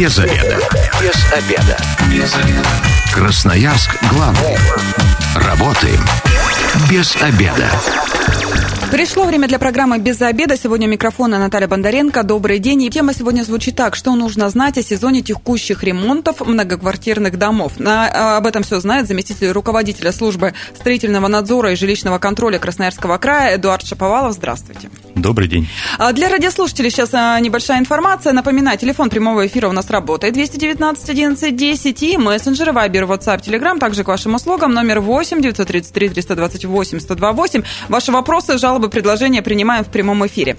Без обеда. Без обеда. Без обеда. Красноярск главный. Работаем без обеда. Пришло время для программы «Без обеда». Сегодня у микрофона Наталья Бондаренко. Добрый день. И тема сегодня звучит так. Что нужно знать о сезоне текущих ремонтов многоквартирных домов? На, а, об этом все знает заместитель руководителя службы строительного надзора и жилищного контроля Красноярского края Эдуард Шаповалов. Здравствуйте. Добрый день. А, для радиослушателей сейчас а, небольшая информация. Напоминаю, телефон прямого эфира у нас работает 219 11 10 и мессенджеры Viber, WhatsApp, Telegram. Также к вашим услугам номер 8 933 328 128. Ваши вопросы, жалобы предложения принимаем в прямом эфире.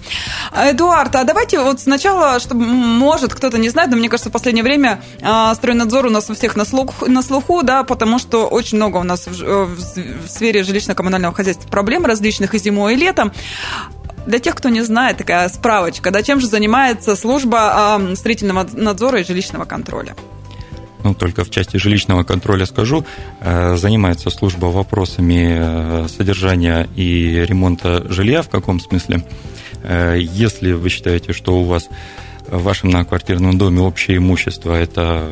Эдуард, а давайте вот сначала, чтобы, может, кто-то не знает, но мне кажется, в последнее время а, стройнадзор у нас у всех на слуху, на слуху, да, потому что очень много у нас в, в, в сфере жилищно-коммунального хозяйства проблем различных и зимой, и летом. Для тех, кто не знает, такая справочка, да, чем же занимается служба а, строительного надзора и жилищного контроля? ну, только в части жилищного контроля скажу, э, занимается служба вопросами э, содержания и ремонта жилья, в каком смысле? Э, если вы считаете, что у вас в вашем многоквартирном доме общее имущество – это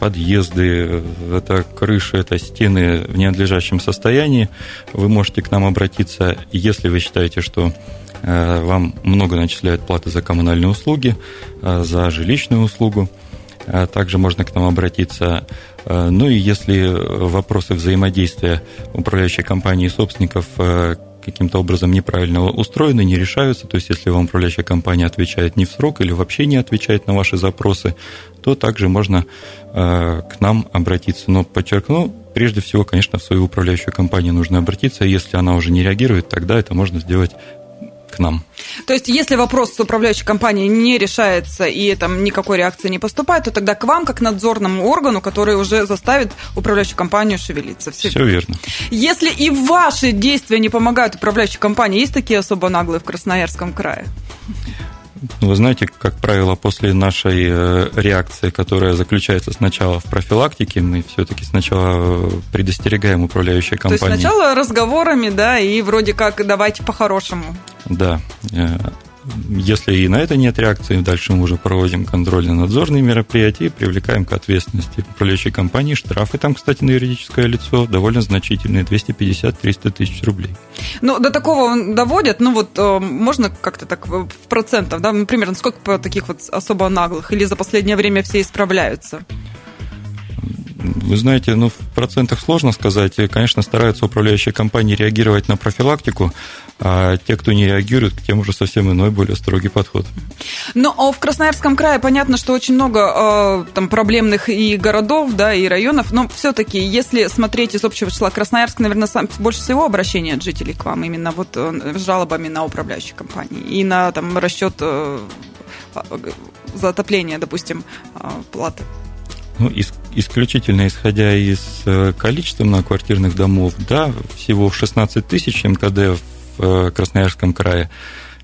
подъезды, это крыши, это стены в ненадлежащем состоянии, вы можете к нам обратиться, если вы считаете, что вам много начисляют платы за коммунальные услуги, за жилищную услугу, а также можно к нам обратиться. Ну и если вопросы взаимодействия управляющей компании и собственников каким-то образом неправильно устроены, не решаются, то есть если вам управляющая компания отвечает не в срок или вообще не отвечает на ваши запросы, то также можно к нам обратиться. Но подчеркну, прежде всего, конечно, в свою управляющую компанию нужно обратиться. Если она уже не реагирует, тогда это можно сделать к нам. То есть, если вопрос с управляющей компанией не решается и там никакой реакции не поступает, то тогда к вам, как надзорному органу, который уже заставит управляющую компанию шевелиться. Все, Все верно. Если и ваши действия не помогают управляющей компании, есть такие особо наглые в Красноярском крае? Вы знаете, как правило, после нашей э, реакции, которая заключается сначала в профилактике, мы все-таки сначала э, предостерегаем управляющие компании. То есть сначала разговорами, да, и вроде как давайте по-хорошему. Да. Э, если и на это нет реакции, дальше мы уже проводим контрольно-надзорные мероприятия и привлекаем к ответственности управляющей компании. Штрафы там, кстати, на юридическое лицо довольно значительные, 250-300 тысяч рублей. Ну, до такого доводят, ну вот э, можно как-то так в процентов, да, например, сколько таких вот особо наглых, или за последнее время все исправляются? Вы знаете, ну, в процентах сложно сказать. Конечно, стараются управляющие компании реагировать на профилактику, а те, кто не реагирует, к тем уже совсем иной, более строгий подход. Но ну, а в Красноярском крае понятно, что очень много э, там проблемных и городов, да, и районов, но все-таки, если смотреть из общего числа, Красноярск, наверное, сам, больше всего обращения от жителей к вам именно вот э, с жалобами на управляющие компании и на там расчет э, за отопление, допустим, платы. Ну, исключительно исходя из э, количества многоквартирных домов, да, всего в 16 тысяч МКД в э, Красноярском крае,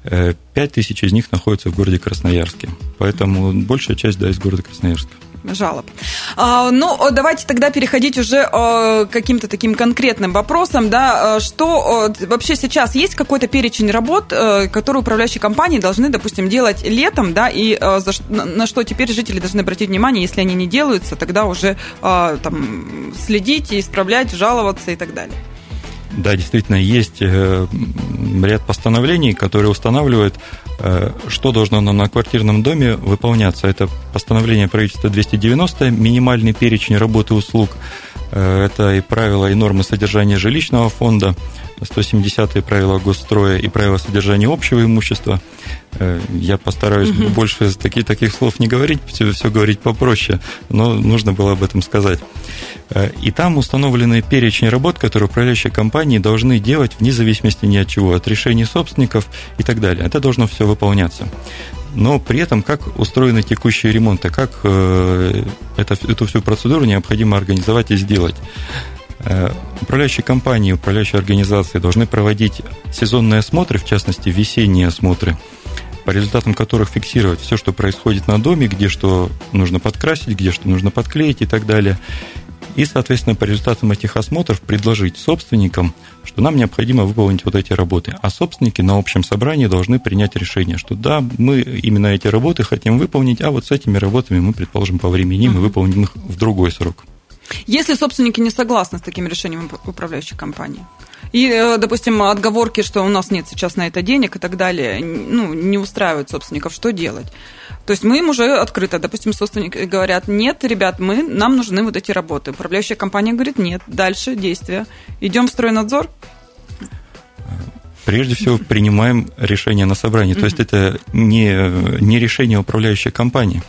5 э, тысяч из них находятся в городе Красноярске. Поэтому большая часть, да, из города Красноярска жалоб. А, ну, давайте тогда переходить уже к каким-то таким конкретным вопросам. Да, что вообще сейчас есть какой-то перечень работ, которые управляющие компании должны, допустим, делать летом, да, и на что теперь жители должны обратить внимание, если они не делаются, тогда уже там следить, исправлять, жаловаться и так далее. Да, действительно, есть э, ряд постановлений, которые устанавливают, э, что должно на квартирном доме выполняться. Это постановление правительства 290, минимальный перечень работы услуг, это и правила и нормы содержания жилищного фонда, 170-е правила госстроя и правила содержания общего имущества. Я постараюсь угу. больше таких, таких слов не говорить, все, все говорить попроще, но нужно было об этом сказать. Э, и там установлены перечень работ, которые управляющие компании должны делать вне зависимости ни от чего, от решений собственников и так далее. Это должно все выполняться. Но при этом как устроены текущие ремонты, как э, это, эту всю процедуру необходимо организовать и сделать. Э, управляющие компании, управляющие организации должны проводить сезонные осмотры, в частности, весенние осмотры, по результатам которых фиксировать все, что происходит на доме, где что нужно подкрасить, где что нужно подклеить и так далее И, соответственно, по результатам этих осмотров предложить собственникам, что нам необходимо выполнить вот эти работы. А собственники на общем собрании должны принять решение, что да, мы именно эти работы хотим выполнить, а вот с этими работами мы, предположим, по времени мы выполним их в другой срок. Если собственники не согласны с таким решением управляющей компании, и, э, допустим, отговорки, что у нас нет сейчас на это денег и так далее, ну, не устраивают собственников, что делать? То есть мы им уже открыто, допустим, собственники говорят, нет, ребят, мы, нам нужны вот эти работы. Управляющая компания говорит, нет, дальше действия. Идем в стройнадзор, Прежде всего, принимаем решение на собрании. То есть это не, не решение управляющей компании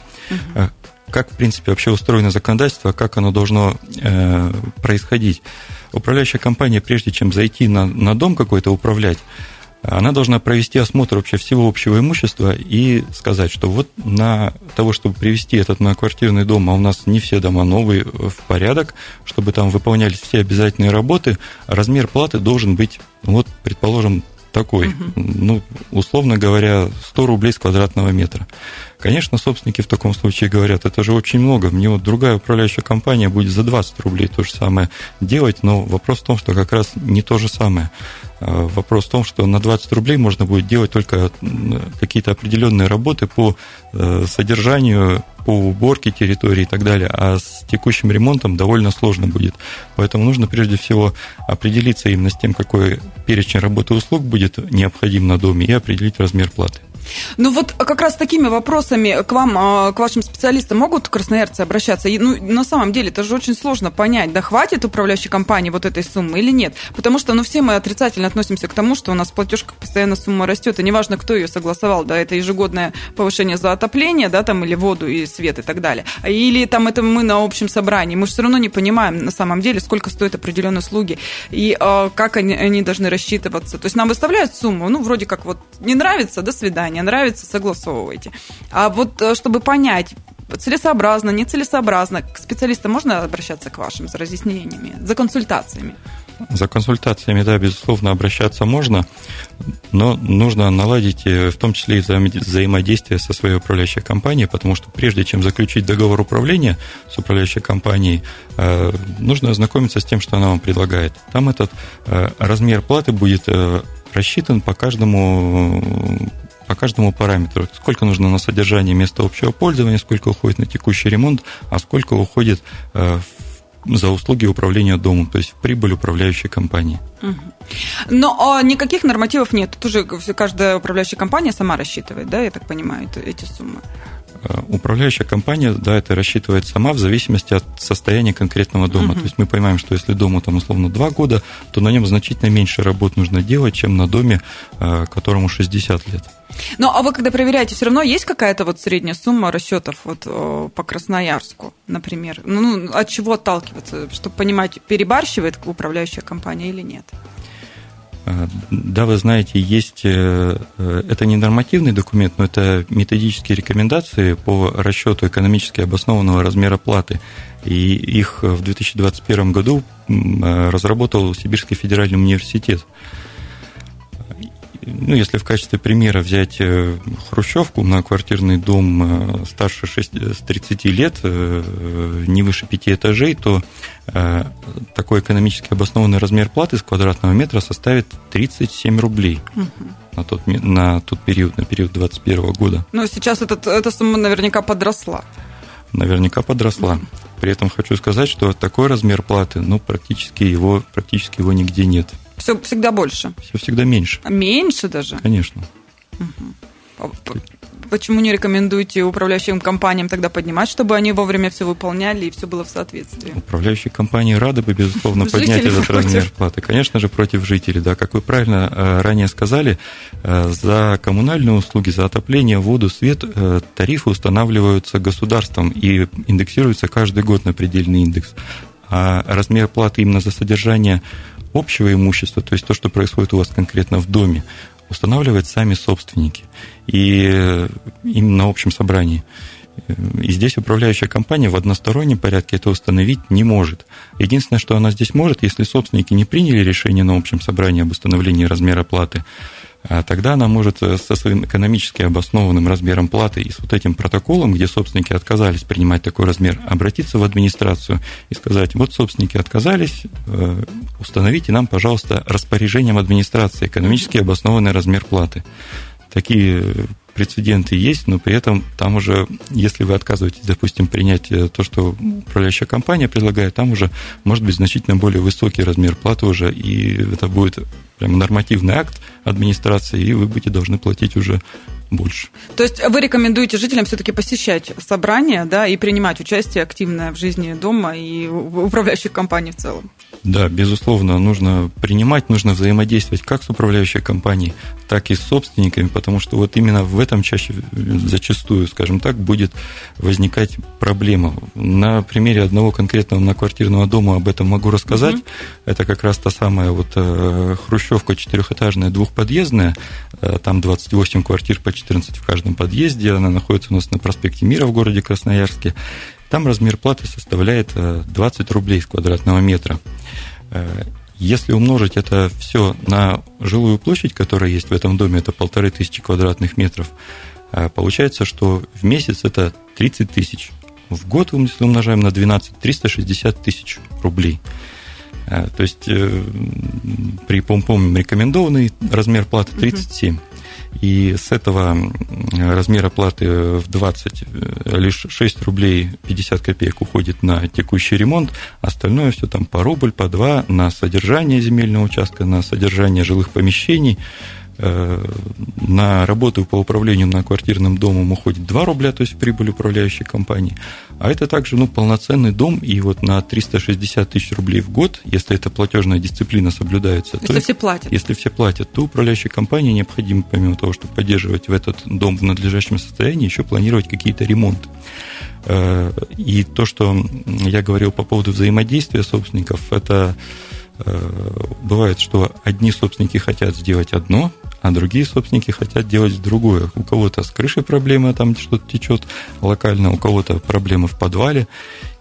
как, в принципе, вообще устроено законодательство, как оно должно э, происходить. Управляющая компания, прежде чем зайти на, на дом какой-то управлять, она должна провести осмотр вообще всего общего имущества и сказать, что вот на того, чтобы привести этот многоквартирный дом, а у нас не все дома новые, в порядок, чтобы там выполнялись все обязательные работы, размер платы должен быть, вот, предположим, такой, ну, условно говоря, 100 рублей с квадратного метра. Конечно, собственники в таком случае говорят, это же очень много, мне вот другая управляющая компания будет за 20 рублей то же самое делать, но вопрос в том, что как раз не то же самое. А, вопрос в том, что на 20 рублей можно будет делать только какие-то определенные работы по э, содержанию, по уборке территории и так далее, а с текущим ремонтом довольно сложно будет. Поэтому нужно прежде всего определиться именно с тем, какой перечень работы услуг будет необходим на доме и определить размер платы. Ну вот как раз такими вопросами к вам, а, к вашим специалистам могут красноярцы обращаться? Ну, на самом деле, это же очень сложно понять, да хватит управляющей компании вот этой суммы или нет. Потому что, ну, все мы отрицательно относимся к тому, что у нас в постоянно сумма растет, и неважно, кто ее согласовал, да, это ежегодное повышение за отопление, да, там, или воду и свет и так далее. Или там это мы на общем собрании. Мы же все равно не понимаем на самом деле, сколько стоят определенные услуги и э, как они, они должны рассчитываться. То есть нам выставляют сумму, ну, вроде как вот не нравится, до свидания не нравится, согласовывайте. А вот э, чтобы понять, целесообразно, нецелесообразно, к специалистам можно обращаться к вашим за разъяснениями, за консультациями? За консультациями, да, безусловно, обращаться можно, но нужно наладить э, в том числе и взаимодействие со своей управляющей компанией, потому что прежде чем заключить договор управления с управляющей компанией, э, нужно ознакомиться с тем, что она вам предлагает. Там этот размер платы будет рассчитан по каждому по каждому параметру. Сколько нужно на содержание места общего пользования, сколько уходит на текущий ремонт, а сколько уходит э, за услуги управления домом, то есть прибыль управляющей компании. Но а никаких нормативов нет. Тут уже каждая управляющая компания сама рассчитывает, да, я так понимаю, эти суммы. Э, управляющая компания, да, это рассчитывает сама в зависимости от состояния конкретного дома. Uh-huh. То есть мы понимаем, что если дому там условно 2 года, то на нем значительно меньше работ нужно делать, чем на доме, э, которому 60 лет. Ну, а вы когда проверяете, все равно есть какая-то вот средняя сумма расчетов вот э, по Красноярску, например? Ну, от чего отталкиваться, чтобы понимать, перебарщивает управляющая компания или нет? А, да, вы знаете, есть, э, э, это не нормативный документ, но это методические рекомендации по расчету экономически обоснованного размера платы. И их в 2021 году разработал Сибирский федеральный университет ну, если в качестве примера взять э, Хрущевку, многоквартирный дом э, старше 6, 30 лет, э, не выше 5 этажей, то такой экономически обоснованный размер платы с квадратного метра составит 37 рублей. Угу. На тот, на тот период, на период 2021 года. Ну, сейчас этот, эта сумма наверняка подросла. Наверняка подросла. При этом хочу сказать, что такой размер платы, ну, практически его, практически его нигде нет. Все всегда больше. Все всегда меньше. Меньше даже? Конечно. Угу. Почему не рекомендуете управляющим компаниям тогда поднимать, чтобы они вовремя все выполняли и все было в соответствии? Управляющие компании рады бы, безусловно, поднять этот размер платы. Конечно же, против жителей. Да, как вы правильно э, ранее сказали, э, за коммунальные услуги, за отопление, воду, свет э, тарифы устанавливаются государством и индексируются каждый год на предельный индекс. А размер платы именно за содержание общего имущества, то есть то, что происходит у вас конкретно в доме, устанавливают сами собственники. И именно на общем собрании. И здесь управляющая компания в одностороннем порядке это установить не может. Единственное, что она здесь может, если собственники не приняли решение на общем собрании об установлении размера платы, тогда она может со своим экономически обоснованным размером платы и с вот этим протоколом, где собственники отказались принимать такой размер, обратиться в администрацию и сказать, вот собственники отказались, э, установите нам, пожалуйста, распоряжением администрации экономически обоснованный размер платы. Такие прецеденты есть, но при этом там уже, если вы отказываетесь, допустим, принять э, то, что управляющая компания предлагает, там уже может быть значительно более высокий размер платы уже, и это будет прям нормативный акт администрации, и вы будете должны платить уже больше. То есть вы рекомендуете жителям все-таки посещать собрания, да, и принимать участие активное в жизни дома и управляющих компаний в целом? Да, безусловно, нужно принимать, нужно взаимодействовать как с управляющей компанией, так и с собственниками, потому что вот именно в этом чаще зачастую, скажем так, будет возникать проблема. На примере одного конкретного многоквартирного дома об этом могу рассказать. Угу. Это как раз та самая вот э, хрущевка четырехэтажная, двухподъездная, э, там 28 квартир по 14 в каждом подъезде, она находится у нас на проспекте Мира в городе Красноярске. Там размер платы составляет 20 э, рублей с квадратного метра. Э, если умножить это все на жилую площадь, которая есть в этом доме, это полторы тысячи квадратных метров, э, получается, что в месяц это 30 тысяч. В год, если умножаем на 12, 360 тысяч рублей. То есть при, помним, рекомендованный размер платы 37. И с этого размера платы в 20 э, лишь 6 рублей 50 копеек уходит на текущий ремонт, остальное все там по рубль, по два на содержание земельного участка, на содержание жилых помещений – на работу по управлению на квартирным домом уходит 2 рубля, то есть прибыль управляющей компании. А это также ну, полноценный дом, и вот на 360 тысяч рублей в год, если эта платежная дисциплина соблюдается, если то, все платят. Если все платят, то управляющей компании необходимо, помимо того, чтобы поддерживать в этот дом в надлежащем состоянии, еще планировать какие-то ремонты. Э, и то, что я говорил по поводу взаимодействия собственников, это э, бывает, что одни собственники хотят сделать одно, а другие собственники хотят делать другое. У кого-то с крышей проблемы, там что-то течет локально, у кого-то проблемы в подвале.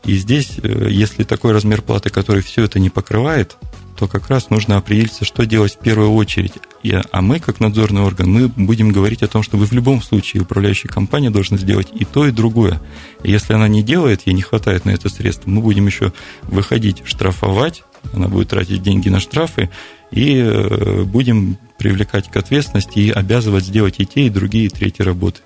И здесь, э, если такой размер платы, который все это не покрывает, то как раз нужно определиться, что делать в первую очередь. И, а мы, как надзорный орган, мы будем говорить о том, что вы в любом случае, управляющая компания должна сделать и то, и другое. И если она не делает, ей не хватает на это средств, мы будем еще выходить, штрафовать, она будет тратить деньги на штрафы, и э, будем привлекать к ответственности и обязывать сделать и те, и другие, и третьи работы.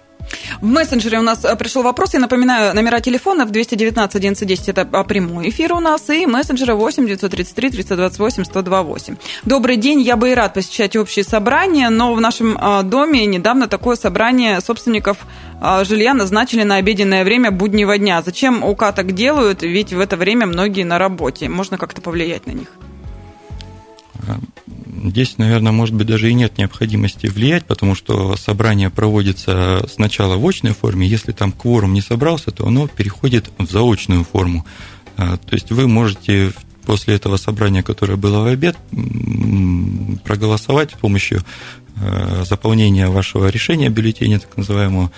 В мессенджере у нас э, пришел вопрос. Я напоминаю, номера телефонов 219 1110 это а, прямой эфир у нас, и мессенджера 8 933 328 128. Добрый день, я бы и рад посещать общие собрания, но в нашем а, доме недавно такое собрание собственников а, жилья назначили на обеденное время буднего дня. Зачем УК так делают? Ведь в это время многие на работе. Можно как-то повлиять на них? Здесь, наверное, может быть, даже и нет необходимости влиять, потому что собрание проводится сначала в очной форме. Если там кворум не собрался, то оно переходит в заочную форму. А, то есть вы можете после этого собрания, которое было в обед, проголосовать с помощью а, заполнения вашего решения бюллетеня, так называемого,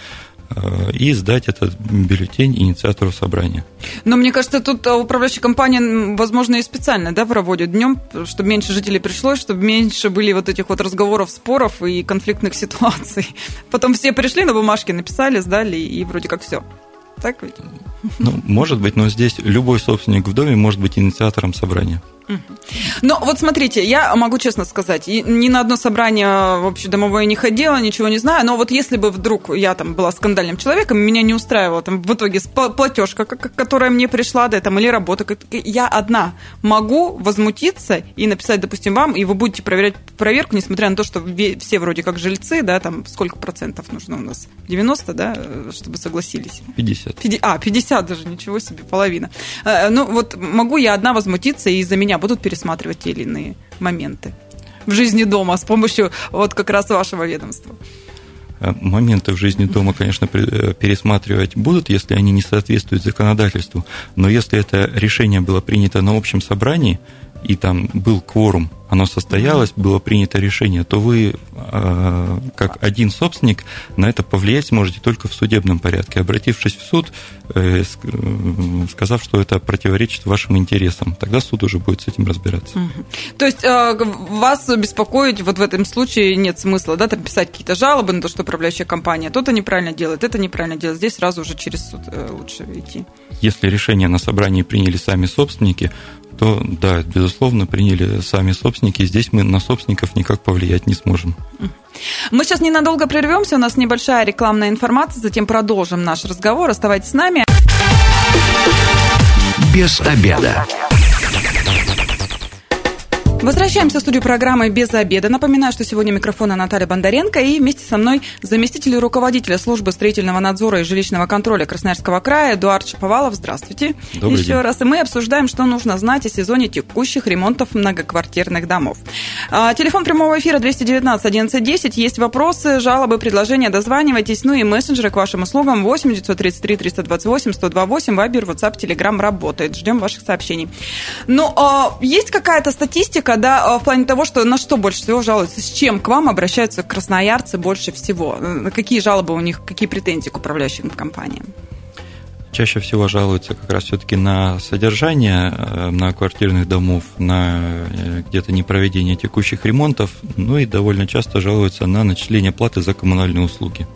и сдать этот бюллетень инициатору собрания. Но мне кажется, тут э, управляющая компания, возможно, и специально да, проводит днем, чтобы меньше жителей пришлось, чтобы меньше были вот этих вот разговоров, споров и конфликтных ситуаций. Потом все пришли на бумажке, написали, сдали, и вроде как все. Так ведь? Ну, может быть, но здесь любой собственник в доме может быть инициатором собрания. Ну, вот смотрите, я могу честно сказать, ни на одно собрание вообще домовое не ходила, ничего не знаю, но вот если бы вдруг я там была скандальным человеком, меня не устраивала там в итоге платежка, которая мне пришла, да, там, или работа, я одна могу возмутиться и написать, допустим, вам, и вы будете проверять проверку, несмотря на то, что все вроде как жильцы, да, там сколько процентов нужно у нас? 90, да, чтобы согласились? 50. 50 а, 50 даже, ничего себе, половина. Э, ну, вот могу я одна возмутиться, и из-за меня будут пересматривать те или иные моменты в жизни дома с помощью вот как раз вашего ведомства? Э, моменты в жизни дома, конечно, э, пересматривать будут, если они не соответствуют законодательству. Но если это решение было принято на общем собрании, и там был кворум, оно состоялось, было принято решение, то вы, э, как один собственник, на это повлиять сможете только в судебном порядке, обратившись в суд, э, сказав, что это противоречит вашим интересам. Тогда суд уже будет с этим разбираться. То есть вас беспокоить вот в этом случае нет смысла, да, там писать какие-то жалобы на то, что управляющая компания то-то неправильно делает, это неправильно делает. Здесь сразу уже через суд лучше идти. Если решение на собрании приняли сами собственники, то да, безусловно, приняли сами собственники. Здесь мы на собственников никак повлиять не сможем. Мы сейчас ненадолго прервемся, у нас небольшая рекламная информация, затем продолжим наш разговор. Оставайтесь с нами. Без обеда. Возвращаемся в студию программы «Без обеда». Напоминаю, что сегодня микрофона Наталья Бондаренко и вместе со мной заместитель руководителя службы строительного надзора и жилищного контроля Красноярского края Эдуард Шаповалов. Здравствуйте. Добрый Еще день. раз. И мы обсуждаем, что нужно знать о сезоне текущих ремонтов многоквартирных домов. А, телефон прямого эфира 219 1110. Есть вопросы, жалобы, предложения, дозванивайтесь. Ну и мессенджеры к вашим услугам 8 933 328 128. Вайбер, WhatsApp, Telegram работает. Ждем ваших сообщений. Ну, а, есть какая-то статистика, да, в плане того, что на что больше всего жалуются, с чем к вам обращаются красноярцы больше всего? Какие жалобы у них, какие претензии к управляющим компаниям? Чаще всего жалуются как раз все-таки на содержание многоквартирных домов, на э, где-то непроведение текущих ремонтов, ну и довольно часто жалуются на начисление платы за коммунальные услуги.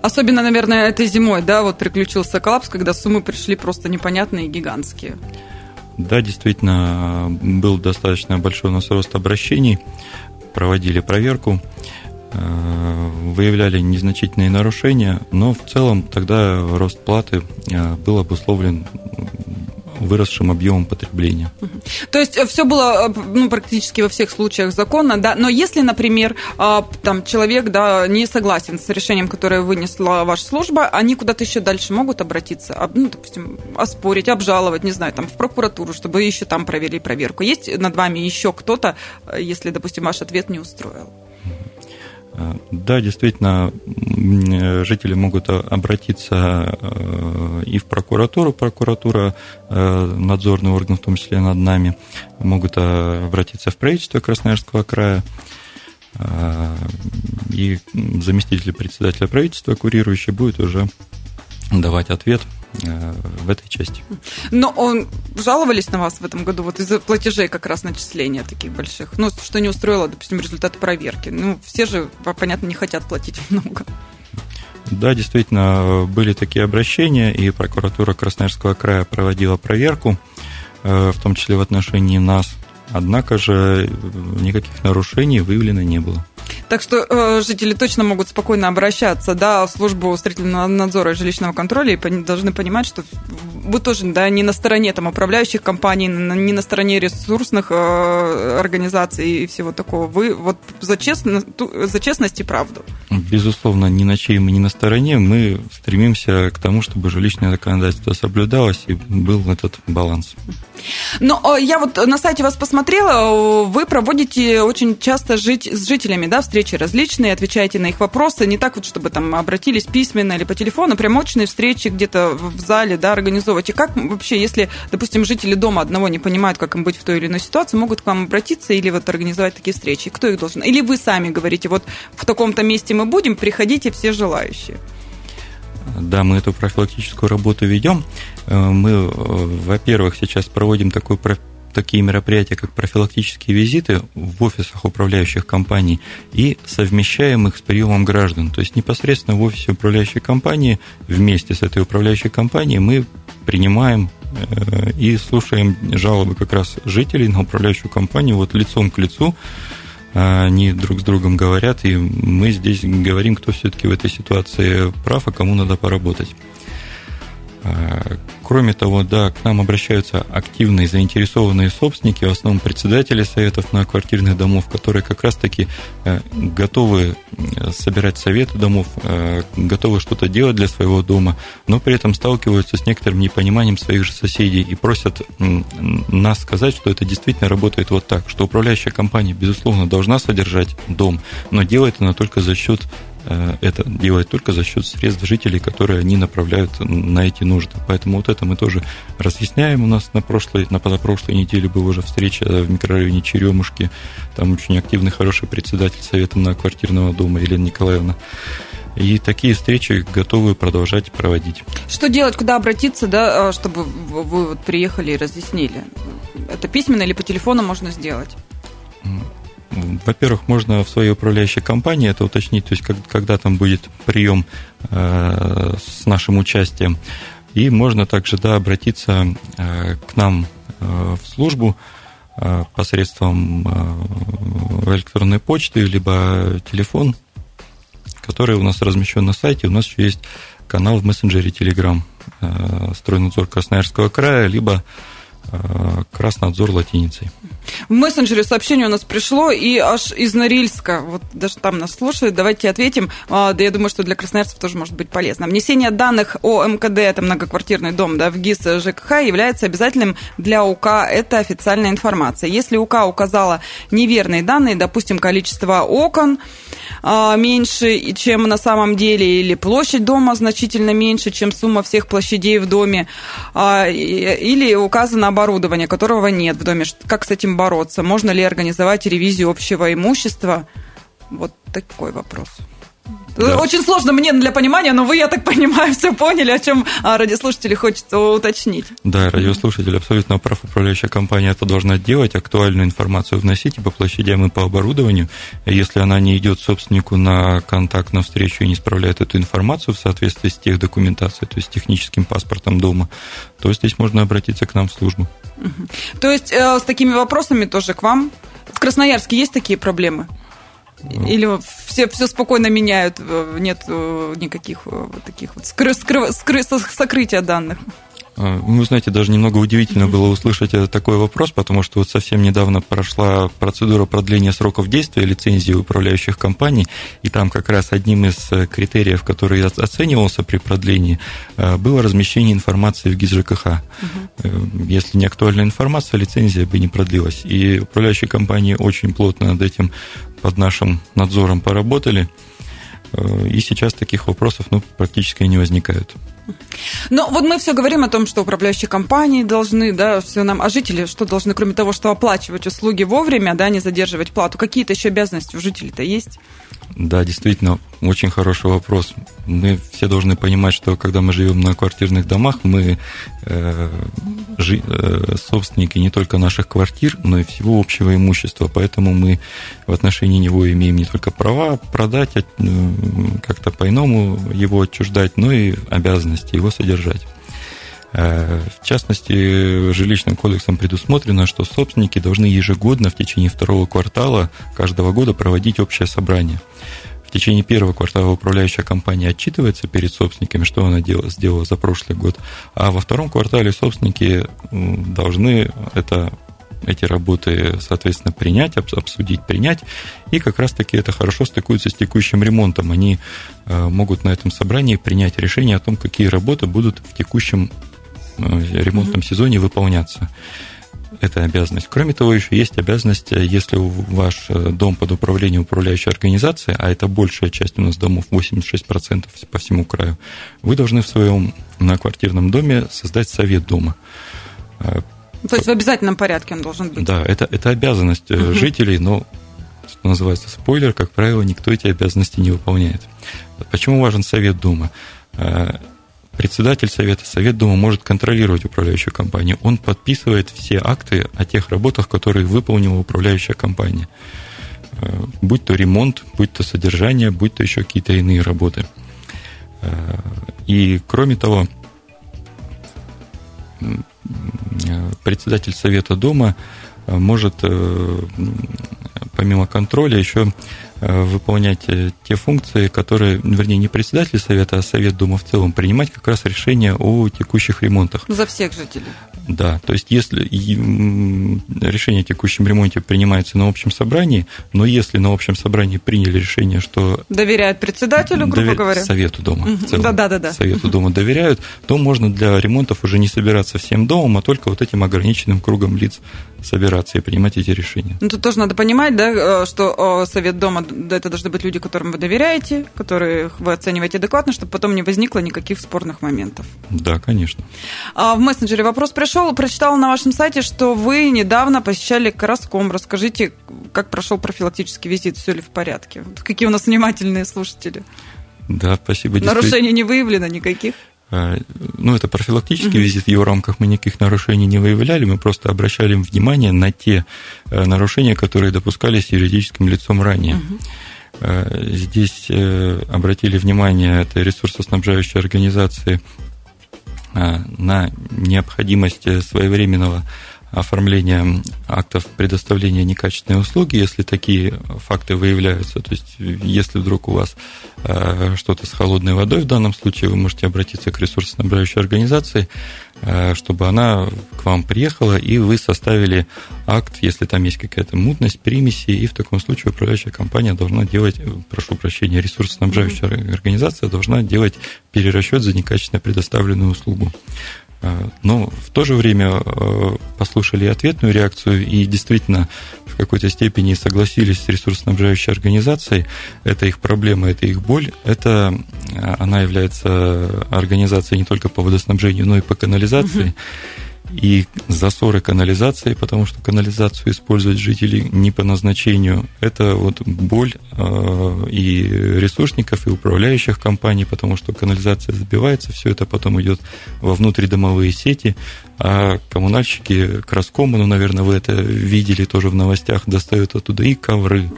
Особенно, наверное, этой зимой, да, вот приключился коллапс, когда суммы пришли просто непонятные и гигантские. Да, действительно, был достаточно большой у нас рост обращений, проводили проверку, э, выявляли незначительные нарушения, но в целом тогда рост платы э, был обусловлен выросшим объемом потребления. То есть все было ну, практически во всех случаях законно, да, но если, например, а, там человек да, не согласен с решением, которое вынесла ваша служба, они куда-то еще дальше могут обратиться, ну, допустим, оспорить, обжаловать, не знаю, там в прокуратуру, чтобы еще там провели проверку. Есть над вами еще кто-то, если, допустим, ваш ответ не устроил? Да, действительно, жители могут обратиться и в прокуратуру, прокуратура, надзорный орган, в том числе над нами, могут обратиться в правительство Красноярского края, и заместитель председателя правительства, курирующий, будет уже давать ответ в этой части. Но он, жаловались на вас в этом году вот из-за платежей как раз начисления таких больших? Ну, что не устроило, допустим, результаты проверки? Ну, все же, понятно, не хотят платить много. Да, действительно, были такие обращения, и прокуратура Красноярского края проводила проверку, в том числе в отношении нас. Однако же никаких нарушений выявлено не было. Так что э, жители точно могут спокойно обращаться да, в службу строительного надзора и жилищного контроля и пони- должны понимать, что вы тоже да, не на стороне там, управляющих компаний, не на стороне ресурсных э, организаций и всего такого. Вы вот за, честно, за честность и правду. Безусловно, ни на чьей мы не на стороне. Мы стремимся к тому, чтобы жилищное законодательство соблюдалось и был этот баланс. Но я вот на сайте вас посмотрела, вы проводите очень часто жить с жителями, да, встречи различные, отвечаете на их вопросы, не так вот, чтобы там обратились письменно или по телефону, прям очные встречи где-то в зале, да, организовывать. И как вообще, если, допустим, жители дома одного не понимают, как им быть в той или иной ситуации, могут к вам обратиться или вот организовать такие встречи? Кто их должен? Или вы сами говорите, вот в таком-то месте мы будем, приходите все желающие? Да, мы эту профилактическую работу ведем. Мы, во-первых, сейчас проводим такой такие мероприятия, как профилактические визиты в офисах управляющих компаний и совмещаем их с приемом граждан. То есть непосредственно в офисе управляющей компании вместе с этой управляющей компанией мы принимаем и слушаем жалобы как раз жителей на управляющую компанию вот лицом к лицу. Они друг с другом говорят, и мы здесь говорим, кто все-таки в этой ситуации прав, а кому надо поработать. Кроме того, да, к нам обращаются активные заинтересованные собственники, в основном председатели советов многоквартирных домов, которые как раз-таки готовы собирать советы домов, готовы что-то делать для своего дома, но при этом сталкиваются с некоторым непониманием своих же соседей и просят нас сказать, что это действительно работает вот так, что управляющая компания, безусловно, должна содержать дом, но делает она только за счет это делать только за счет средств жителей, которые они направляют на эти нужды. Поэтому вот это мы тоже разъясняем. У нас на прошлой, на позапрошлой неделе была уже встреча в микрорайоне Черемушки. Там очень активный, хороший председатель Совета на квартирного дома Елена Николаевна. И такие встречи готовы продолжать проводить. Что делать, куда обратиться, да, чтобы вы вот приехали и разъяснили? Это письменно или по телефону можно сделать? Во-первых, можно в своей управляющей компании это уточнить, то есть как, когда там будет прием э, с нашим участием. И можно также да, обратиться э, к нам э, в службу э, посредством э, электронной почты, либо телефон, который у нас размещен на сайте. У нас еще есть канал в мессенджере Telegram э, «Стройнадзор Красноярского края», либо Краснодзор латиницей. В мессенджере сообщение у нас пришло, и аж из Норильска, вот даже там нас слушают, давайте ответим. А, да я думаю, что для красноярцев тоже может быть полезно. Внесение данных о МКД, это многоквартирный дом, да, в ГИС ЖКХ является обязательным для УК, это официальная информация. Если УК указала неверные данные, допустим, количество окон, меньше, чем на самом деле, или площадь дома значительно меньше, чем сумма всех площадей в доме, а, или указано оборудование, которого нет в доме. Как с этим бороться? Можно ли организовать ревизию общего имущества? Вот такой вопрос. Да. Очень сложно мне для понимания, но вы, я так понимаю, все поняли, о чем а, радиослушатели хочется уточнить. Да, радиослушатель абсолютно прав. Управляющая компания это должна делать, актуальную информацию вносить и по площадям, и по оборудованию. Если она не идет собственнику на контакт, на встречу и не справляет эту информацию в соответствии с тех документацией, то есть техническим паспортом дома, то здесь можно обратиться к нам в службу. То есть э, с такими вопросами тоже к вам? В Красноярске есть такие проблемы? Или все, все спокойно меняют, э, нет э, никаких э, таких вот скры, скры, скры, сокрытия данных? А, вы знаете, даже немного удивительно было услышать такой вопрос, потому что вот совсем недавно прошла процедура продления сроков действия лицензии управляющих компаний, и там как раз одним из критериев, который оценивался при продлении, было размещение информации в ГИС ЖКХ. Угу. Если не актуальная информация, лицензия бы не продлилась. И управляющие компании очень плотно над этим под нашим надзором поработали, э, и сейчас таких вопросов ну, практически не возникают. Но вот мы все говорим о том, что управляющие компании должны, да, все нам, а жители что должны, кроме того, что оплачивать услуги вовремя, да, не задерживать плату, какие-то еще обязанности у жителей-то есть? Да, действительно, очень хороший вопрос. Мы все должны понимать, что когда мы живем на квартирных домах, мы э, жи, э, собственники не только наших квартир, но и всего общего имущества. Поэтому мы в отношении него имеем не только права продать, э, как-то по-иному его отчуждать, но и обязанности его содержать. Э, в частности, жилищным кодексом предусмотрено, что собственники должны ежегодно в течение второго квартала каждого года проводить общее собрание. В течение первого квартала управляющая компания отчитывается перед собственниками, что она делала, сделала за прошлый год, а во втором квартале собственники должны это эти работы, соответственно, принять, обсудить, принять. И как раз-таки это хорошо стыкуется с текущим ремонтом. Они э, могут на этом собрании принять решение о том, какие работы будут в текущем Э, ремонтном сезоне выполняться. Это обязанность. Кроме того, еще есть обязанность, э, если ваш э, дом под управлением управляющей организации, а это большая часть у нас домов, 86% по всему краю, вы должны в своем квартирном доме создать совет дома. То есть в обязательном порядке он должен быть? Да, это, это обязанность угу. жителей, но, что называется, спойлер, как правило, никто эти обязанности не выполняет. Почему важен совет дома? Председатель совета, совет дома может контролировать управляющую компанию. Он подписывает все акты о тех работах, которые выполнила управляющая компания. Э, будь то ремонт, будь то содержание, будь то еще какие-то иные работы. Э, и кроме того, председатель совета дома может помимо контроля еще Э, выполнять э, те функции, которые, вернее, не председатель совета, а совет Думы в целом, принимать как раз решения о текущих ремонтах. За всех жителей. Да, то есть если решение о текущем ремонте принимается на общем собрании, но если на общем собрании приняли решение, что... Доверяют председателю, грубо довер... говоря. Совету дома в целом. Да, да, да, да. Совету дома доверяют, то можно для ремонтов уже не собираться всем домом, а только вот этим ограниченным кругом лиц собираться и принимать эти решения. Ну, тут тоже надо понимать, да, э, что Совет дома это должны быть люди, которым вы доверяете, которых вы оцениваете адекватно, чтобы потом не возникло никаких спорных моментов. Да, конечно. А в мессенджере вопрос пришел. Прочитала на вашем сайте, что вы недавно посещали Караском. Расскажите, как прошел профилактический визит, все ли в порядке? Какие у нас внимательные слушатели. Да, спасибо. Нарушений не выявлено никаких? А, ну, это профилактический визит, в его рамках мы никаких нарушений не выявляли, мы просто обращали внимание на те э, нарушения, которые допускались юридическим лицом ранее. Угу. Здесь э, обратили внимание это ресурсоснабжающие организации на необходимость своевременного оформления актов предоставления некачественной услуги, если такие факты выявляются. То есть, если вдруг у вас э, что-то с холодной водой, в данном случае вы можете обратиться к ресурсоснабжающей организации, э, чтобы она к вам приехала, и вы составили акт, если там есть какая-то мутность, примеси, и в таком случае управляющая компания должна делать, прошу прощения, ресурсоснабжающая организация должна делать перерасчет за некачественно предоставленную услугу. А, но в то же время а, послушали ответную реакцию и действительно в какой-то степени согласились с ресурсоснабжающей организацией. Это их проблема, это их боль. Это а, она является организацией не только по водоснабжению, но и по канализации. Угу и засоры канализации, потому что канализацию используют жители не по назначению. Это вот боль э, и ресурсников, и управляющих компаний, потому что канализация забивается, все это потом идет во внутридомовые сети, а коммунальщики краскому, ну, наверное, вы это видели тоже в новостях, достают оттуда и ковры,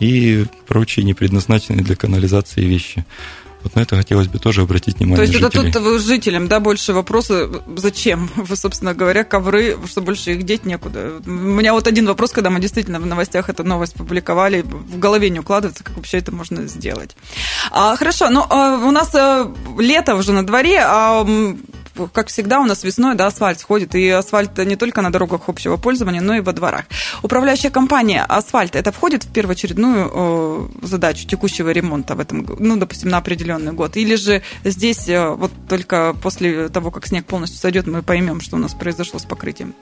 и прочие непредназначенные для канализации вещи. Вот на это хотелось бы тоже обратить внимание То есть жителей. это тут жителям, да, больше вопросы, зачем, вы, собственно говоря, ковры, что больше их деть некуда. У меня вот один вопрос, когда мы действительно в новостях эту новость публиковали, в голове не укладывается, как вообще это можно сделать. А, хорошо, ну, а, у нас а, лето уже на дворе, а как всегда, у нас весной да, асфальт сходит, и асфальт не только на дорогах общего пользования, но и во дворах. Управляющая компания «Асфальт» это входит в первоочередную э, задачу текущего ремонта в этом, ну, допустим, на определенный год? Или же здесь э, вот только после того, как снег полностью сойдет, мы поймем, что у нас произошло с покрытием?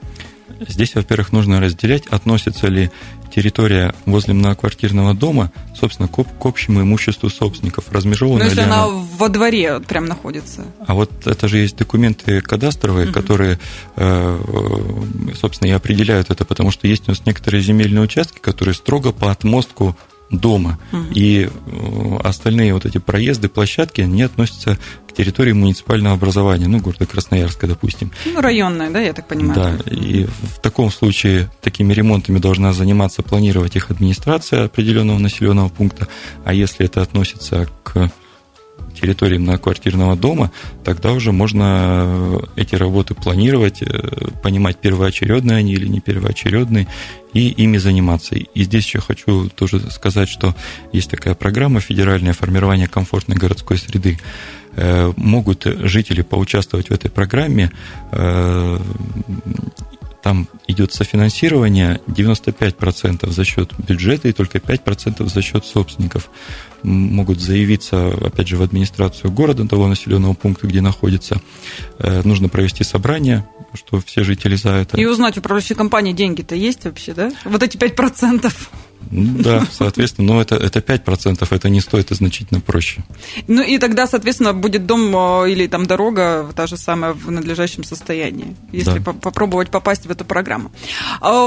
Здесь, во-первых, нужно разделять, относится ли территория возле многоквартирного дома, собственно, к, к общему имуществу собственников. Размежована Но если она, она во дворе прям находится. А вот это же есть документы кадастровые, угу. которые, э, собственно, и определяют это, потому что есть у нас некоторые земельные участки, которые строго по отмостку дома. Угу. И э, остальные вот эти проезды, площадки, они относятся к территории муниципального образования, ну, города Красноярска, допустим. Ну, районная, да, я так понимаю. Да, и в таком случае такими ремонтами должна заниматься, планировать их администрация определенного населенного пункта, а если это относится к территории многоквартирного дома, тогда уже можно эти работы планировать, э, понимать, первоочередные они или не первоочередные, и ими заниматься. И здесь еще хочу тоже сказать, что есть такая программа федеральное формирование комфортной городской среды. Э, могут жители поучаствовать в этой программе э, там идет софинансирование 95% за счет бюджета и только 5% за счет собственников. Могут заявиться, опять же, в администрацию города, того населенного пункта, где находится. Э, нужно провести собрание, что все жители за это. И узнать, управляющей компании деньги-то есть вообще, да? Вот эти 5%. Да, соответственно, но это, это 5%, это не стоит, это значительно проще. Ну и тогда, соответственно, будет дом э, или там дорога та же самая в надлежащем состоянии, если да. попробовать попасть в эту программу. А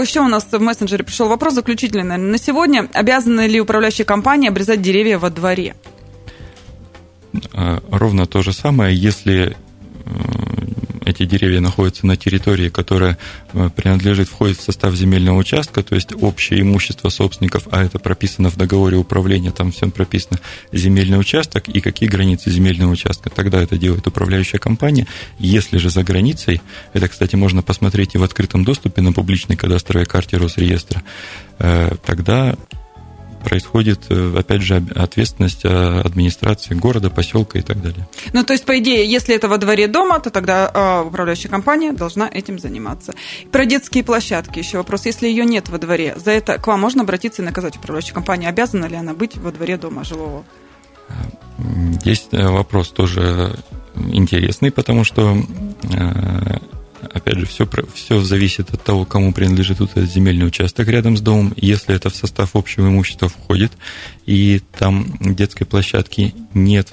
еще у нас в мессенджере пришел вопрос заключительный. На сегодня обязаны ли управляющие компании обрезать деревья во дворе? А, ровно то же самое, если э, эти деревья находятся на территории, которая э, принадлежит, входит в состав земельного участка, то есть общее имущество собственников, а это прописано в договоре управления, там всем прописано земельный участок и какие границы земельного участка. Тогда это делает управляющая компания. Если же за границей, это, кстати, можно посмотреть и в открытом доступе на публичной кадастровой карте Росреестра, э, тогда происходит, э, опять же, ответственность э, администрации города, поселка и так далее. Ну, то есть, по идее, если это во дворе дома, то тогда э, управляющая компания должна этим заниматься. Про детские площадки еще вопрос. Если ее нет во дворе, за это к вам можно обратиться и наказать управляющую компанию? Обязана ли она быть во дворе дома жилого? Есть вопрос тоже интересный, потому что опять же, все, все зависит от того, кому принадлежит этот земельный участок рядом с домом. Если это в состав общего имущества входит, и там детской площадки нет,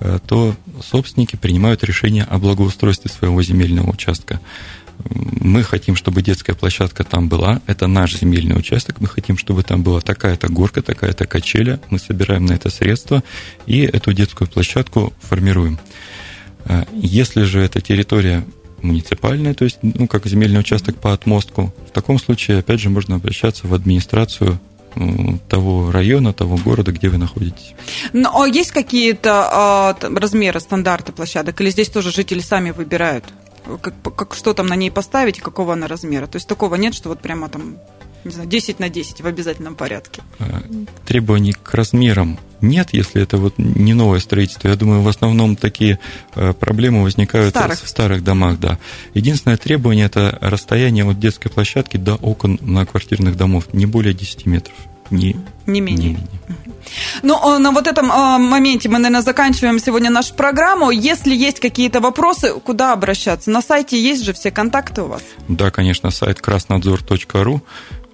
э, то собственники принимают решение о благоустройстве своего земельного участка. Мы хотим, чтобы детская площадка там была. Это наш земельный участок. Мы хотим, чтобы там была такая-то горка, такая-то качеля. Мы собираем на это средства и эту детскую площадку формируем. Э, если же эта территория муниципальная, то есть, ну, как земельный участок по отмостку, в таком случае, опять же, можно обращаться в администрацию того района, того города, где вы находитесь. Ну, а есть какие-то э, размеры, стандарты площадок, или здесь тоже жители сами выбирают, как, как, что там на ней поставить какого она размера? То есть такого нет, что вот прямо там не знаю, 10 на 10 в обязательном порядке. Э, требований к размерам нет, если это вот не новое строительство. Я думаю, в основном такие э, проблемы возникают старых. в старых домах, да. Единственное требование – это расстояние от детской площадки до окон многоквартирных домов, не более 10 метров. Не, не менее. Не менее. Ну, на вот этом э, моменте мы, наверное, заканчиваем сегодня нашу программу. Если есть какие-то вопросы, куда обращаться? На сайте есть же все контакты у вас? Да, конечно, сайт краснадзор.ру.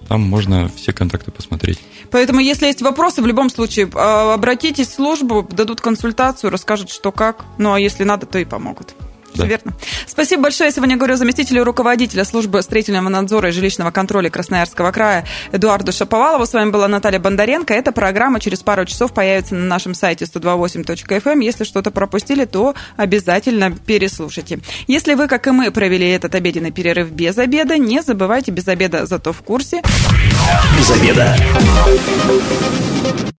Там можно все контакты посмотреть. Поэтому, если есть вопросы, в любом случае, а, обратитесь в службу, дадут консультацию, расскажут, что как. Ну, а если надо, то и помогут. Да. верно. Спасибо большое. Сегодня говорю заместителю руководителя службы строительного надзора и жилищного контроля Красноярского края Эдуарду Шаповалову. С вами была Наталья Бондаренко. Эта программа через пару часов появится на нашем сайте 128.fm. Эм. Если что-то пропустили, то обязательно переслушайте. Если вы, как и мы, провели этот обеденный перерыв без обеда, не забывайте без обеда, зато в курсе. Без обеда.